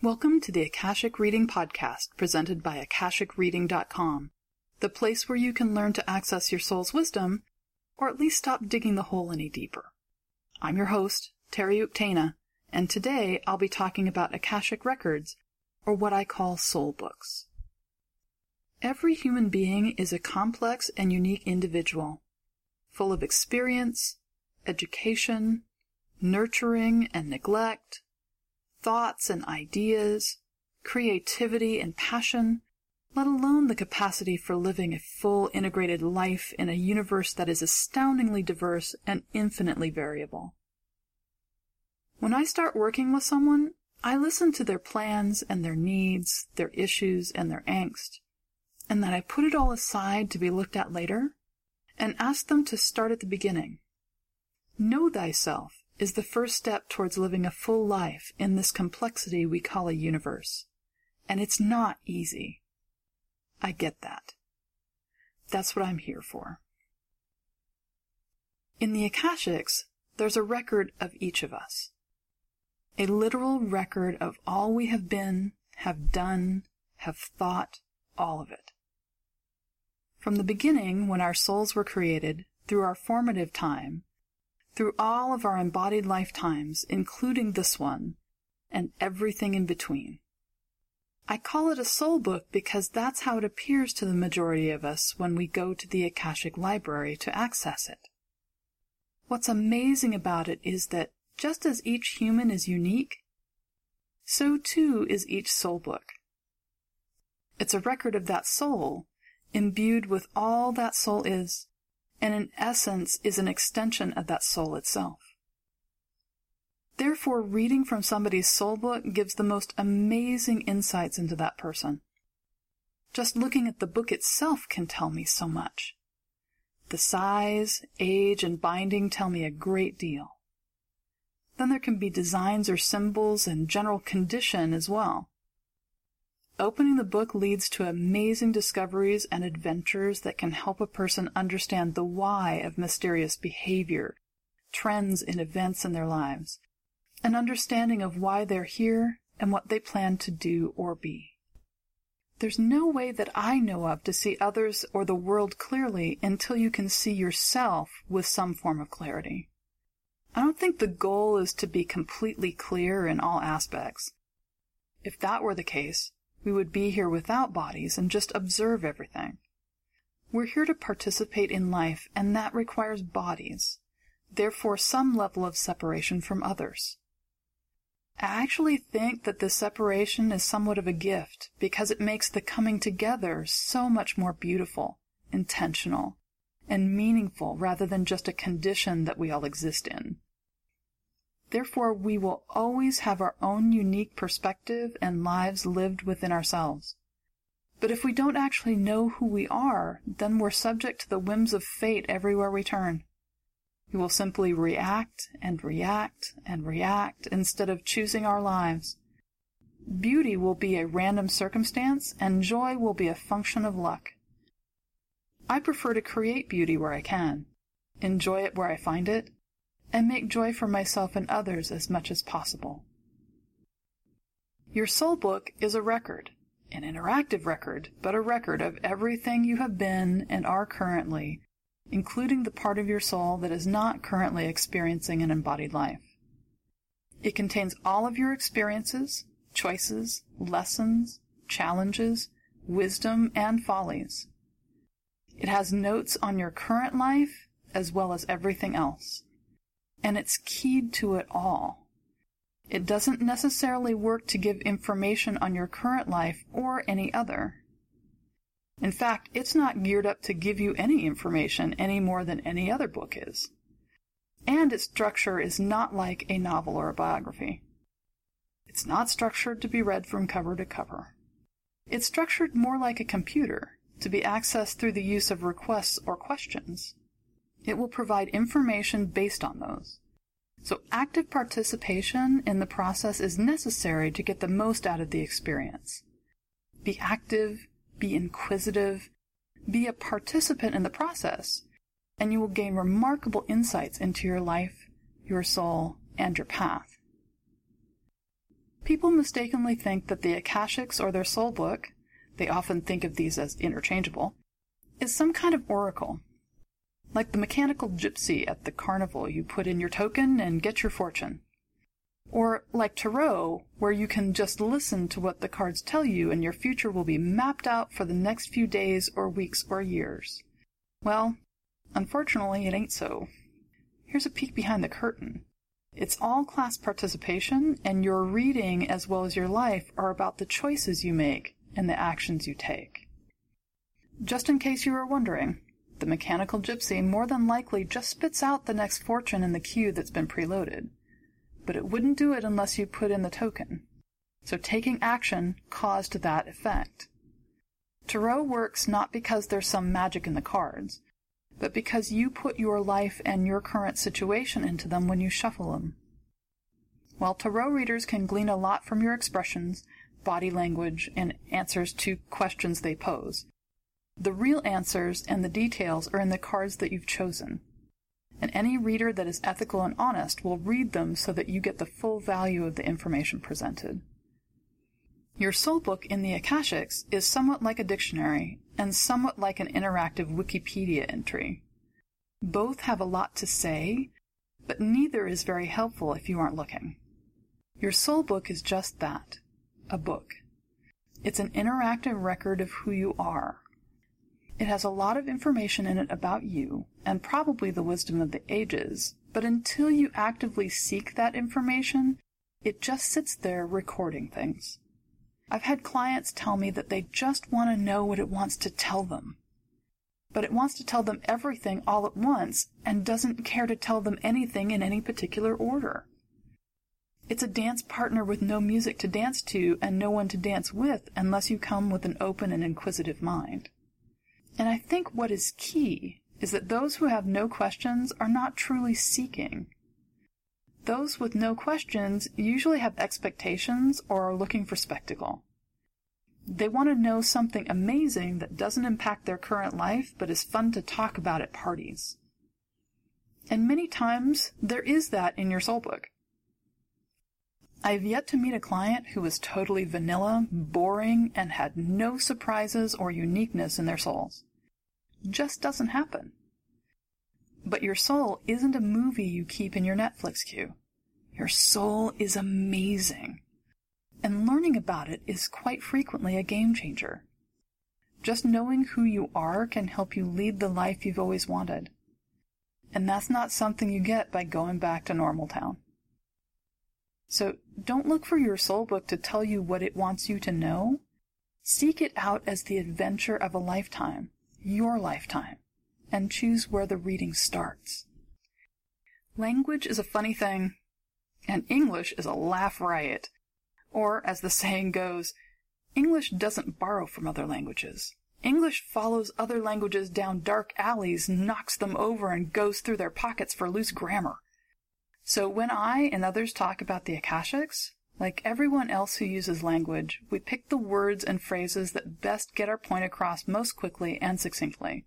Welcome to the Akashic Reading Podcast presented by AkashicReading.com, the place where you can learn to access your soul's wisdom, or at least stop digging the hole any deeper. I'm your host, Terry Uktana, and today I'll be talking about Akashic Records, or what I call soul books. Every human being is a complex and unique individual, full of experience, education, nurturing and neglect, thoughts and ideas, creativity and passion, let alone the capacity for living a full integrated life in a universe that is astoundingly diverse and infinitely variable. When I start working with someone, I listen to their plans and their needs, their issues and their angst, and then I put it all aside to be looked at later and ask them to start at the beginning. Know thyself is the first step towards living a full life in this complexity we call a universe. And it's not easy. I get that. That's what I'm here for. In the Akashics, there's a record of each of us. A literal record of all we have been, have done, have thought, all of it. From the beginning, when our souls were created, through our formative time, through all of our embodied lifetimes, including this one, and everything in between. I call it a soul book because that's how it appears to the majority of us when we go to the Akashic Library to access it. What's amazing about it is that just as each human is unique, so too is each soul book. It's a record of that soul, imbued with all that soul is, and in essence is an extension of that soul itself. Therefore, reading from somebody's soul book gives the most amazing insights into that person. Just looking at the book itself can tell me so much. The size, age, and binding tell me a great deal. Then there can be designs or symbols and general condition as well. Opening the book leads to amazing discoveries and adventures that can help a person understand the why of mysterious behavior, trends in events in their lives, an understanding of why they're here and what they plan to do or be. There's no way that I know of to see others or the world clearly until you can see yourself with some form of clarity. I don't think the goal is to be completely clear in all aspects. If that were the case, we would be here without bodies and just observe everything. We're here to participate in life, and that requires bodies, therefore some level of separation from others. I actually think that this separation is somewhat of a gift because it makes the coming together so much more beautiful, intentional, and meaningful rather than just a condition that we all exist in. Therefore, we will always have our own unique perspective and lives lived within ourselves. But if we don't actually know who we are, then we're subject to the whims of fate everywhere we turn. We will simply react and react and react instead of choosing our lives. Beauty will be a random circumstance, and joy will be a function of luck. I prefer to create beauty where I can, enjoy it where I find it, and make joy for myself and others as much as possible. Your soul book is a record, an interactive record, but a record of everything you have been and are currently, including the part of your soul that is not currently experiencing an embodied life. It contains all of your experiences, choices, lessons, challenges, wisdom, and follies. It has notes on your current life as well as everything else and it's keyed to it all. It doesn't necessarily work to give information on your current life or any other. In fact, it's not geared up to give you any information any more than any other book is. And its structure is not like a novel or a biography. It's not structured to be read from cover to cover. It's structured more like a computer, to be accessed through the use of requests or questions. It will provide information based on those. So active participation in the process is necessary to get the most out of the experience. Be active, be inquisitive, be a participant in the process, and you will gain remarkable insights into your life, your soul, and your path. People mistakenly think that the Akashics or their soul book, they often think of these as interchangeable, is some kind of oracle. Like the mechanical gypsy at the carnival, you put in your token and get your fortune. Or like Tarot, where you can just listen to what the cards tell you and your future will be mapped out for the next few days or weeks or years. Well, unfortunately, it ain't so. Here's a peek behind the curtain. It's all class participation, and your reading as well as your life are about the choices you make and the actions you take. Just in case you were wondering, the mechanical gypsy more than likely just spits out the next fortune in the queue that's been preloaded but it wouldn't do it unless you put in the token. So taking action caused that effect. Tarot works not because there's some magic in the cards, but because you put your life and your current situation into them when you shuffle them. While tarot readers can glean a lot from your expressions, body language, and answers to questions they pose, the real answers and the details are in the cards that you've chosen and any reader that is ethical and honest will read them so that you get the full value of the information presented. Your soul book in the Akashics is somewhat like a dictionary and somewhat like an interactive Wikipedia entry. Both have a lot to say, but neither is very helpful if you aren't looking. Your soul book is just that a book. It's an interactive record of who you are, it has a lot of information in it about you, and probably the wisdom of the ages, but until you actively seek that information, it just sits there recording things. I've had clients tell me that they just want to know what it wants to tell them. But it wants to tell them everything all at once and doesn't care to tell them anything in any particular order. It's a dance partner with no music to dance to and no one to dance with unless you come with an open and inquisitive mind. And I think what is key is that those who have no questions are not truly seeking. Those with no questions usually have expectations or are looking for spectacle. They want to know something amazing that doesn't impact their current life but is fun to talk about at parties. And many times there is that in your soul book. I have yet to meet a client who was totally vanilla, boring, and had no surprises or uniqueness in their souls just doesn't happen. But your soul isn't a movie you keep in your Netflix queue. Your soul is amazing. And learning about it is quite frequently a game changer. Just knowing who you are can help you lead the life you've always wanted. And that's not something you get by going back to normal town. So don't look for your soul book to tell you what it wants you to know. Seek it out as the adventure of a lifetime your lifetime, and choose where the reading starts. Language is a funny thing, and English is a laugh riot. Or, as the saying goes, English doesn't borrow from other languages. English follows other languages down dark alleys, knocks them over, and goes through their pockets for loose grammar. So when I and others talk about the Akashics, like everyone else who uses language, we pick the words and phrases that best get our point across most quickly and succinctly.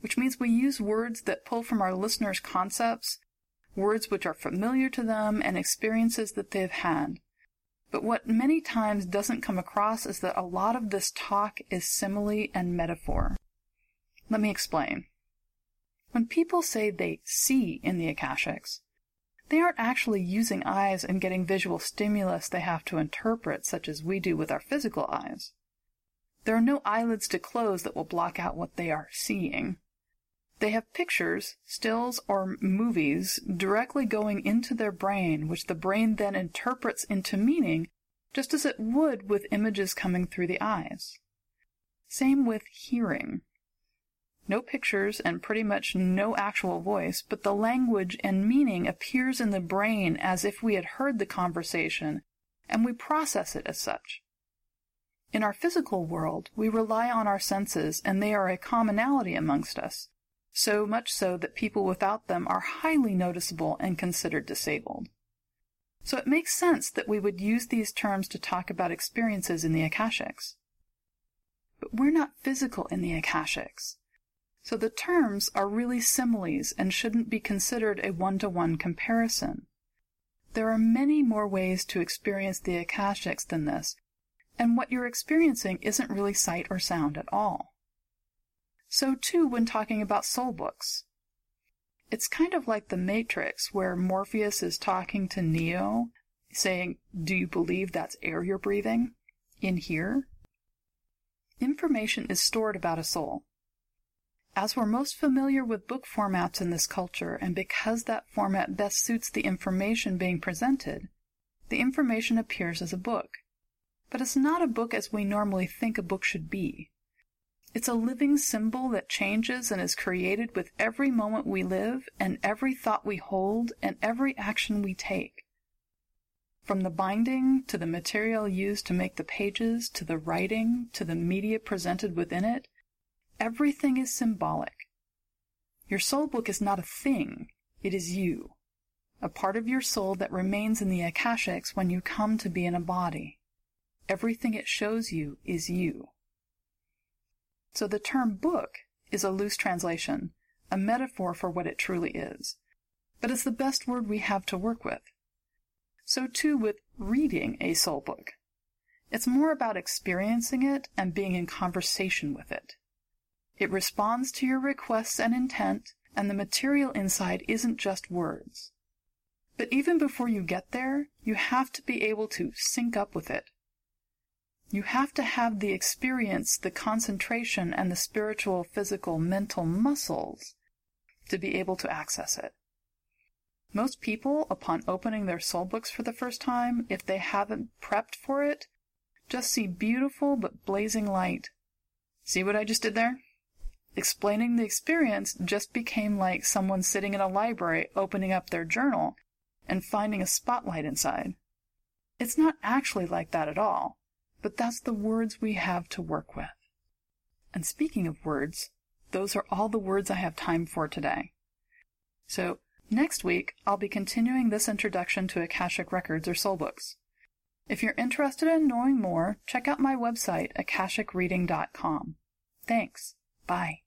Which means we use words that pull from our listeners' concepts, words which are familiar to them, and experiences that they have had. But what many times doesn't come across is that a lot of this talk is simile and metaphor. Let me explain. When people say they see in the Akashics, they aren't actually using eyes and getting visual stimulus they have to interpret, such as we do with our physical eyes. There are no eyelids to close that will block out what they are seeing. They have pictures, stills, or movies directly going into their brain, which the brain then interprets into meaning, just as it would with images coming through the eyes. Same with hearing no pictures, and pretty much no actual voice, but the language and meaning appears in the brain as if we had heard the conversation, and we process it as such. In our physical world, we rely on our senses, and they are a commonality amongst us, so much so that people without them are highly noticeable and considered disabled. So it makes sense that we would use these terms to talk about experiences in the Akashics. But we're not physical in the Akashics. So the terms are really similes and shouldn't be considered a one-to-one comparison. There are many more ways to experience the Akashics than this, and what you're experiencing isn't really sight or sound at all. So, too, when talking about soul books. It's kind of like the Matrix, where Morpheus is talking to Neo, saying, Do you believe that's air you're breathing? In here? Information is stored about a soul. As we're most familiar with book formats in this culture, and because that format best suits the information being presented, the information appears as a book. But it's not a book as we normally think a book should be. It's a living symbol that changes and is created with every moment we live, and every thought we hold, and every action we take. From the binding, to the material used to make the pages, to the writing, to the media presented within it, everything is symbolic. Your soul book is not a thing, it is you, a part of your soul that remains in the Akashics when you come to be in a body. Everything it shows you is you. So the term book is a loose translation, a metaphor for what it truly is. But it's the best word we have to work with. So too with reading a soul book. It's more about experiencing it and being in conversation with it. It responds to your requests and intent, and the material inside isn't just words. But even before you get there, you have to be able to sync up with it, you have to have the experience, the concentration, and the spiritual, physical, mental muscles to be able to access it. Most people, upon opening their soul books for the first time, if they haven't prepped for it, just see beautiful but blazing light. See what I just did there? Explaining the experience just became like someone sitting in a library opening up their journal and finding a spotlight inside. It's not actually like that at all. But that's the words we have to work with. And speaking of words, those are all the words I have time for today. So, next week, I'll be continuing this introduction to Akashic Records or Soul Books. If you're interested in knowing more, check out my website, akashicreading.com. Thanks. Bye.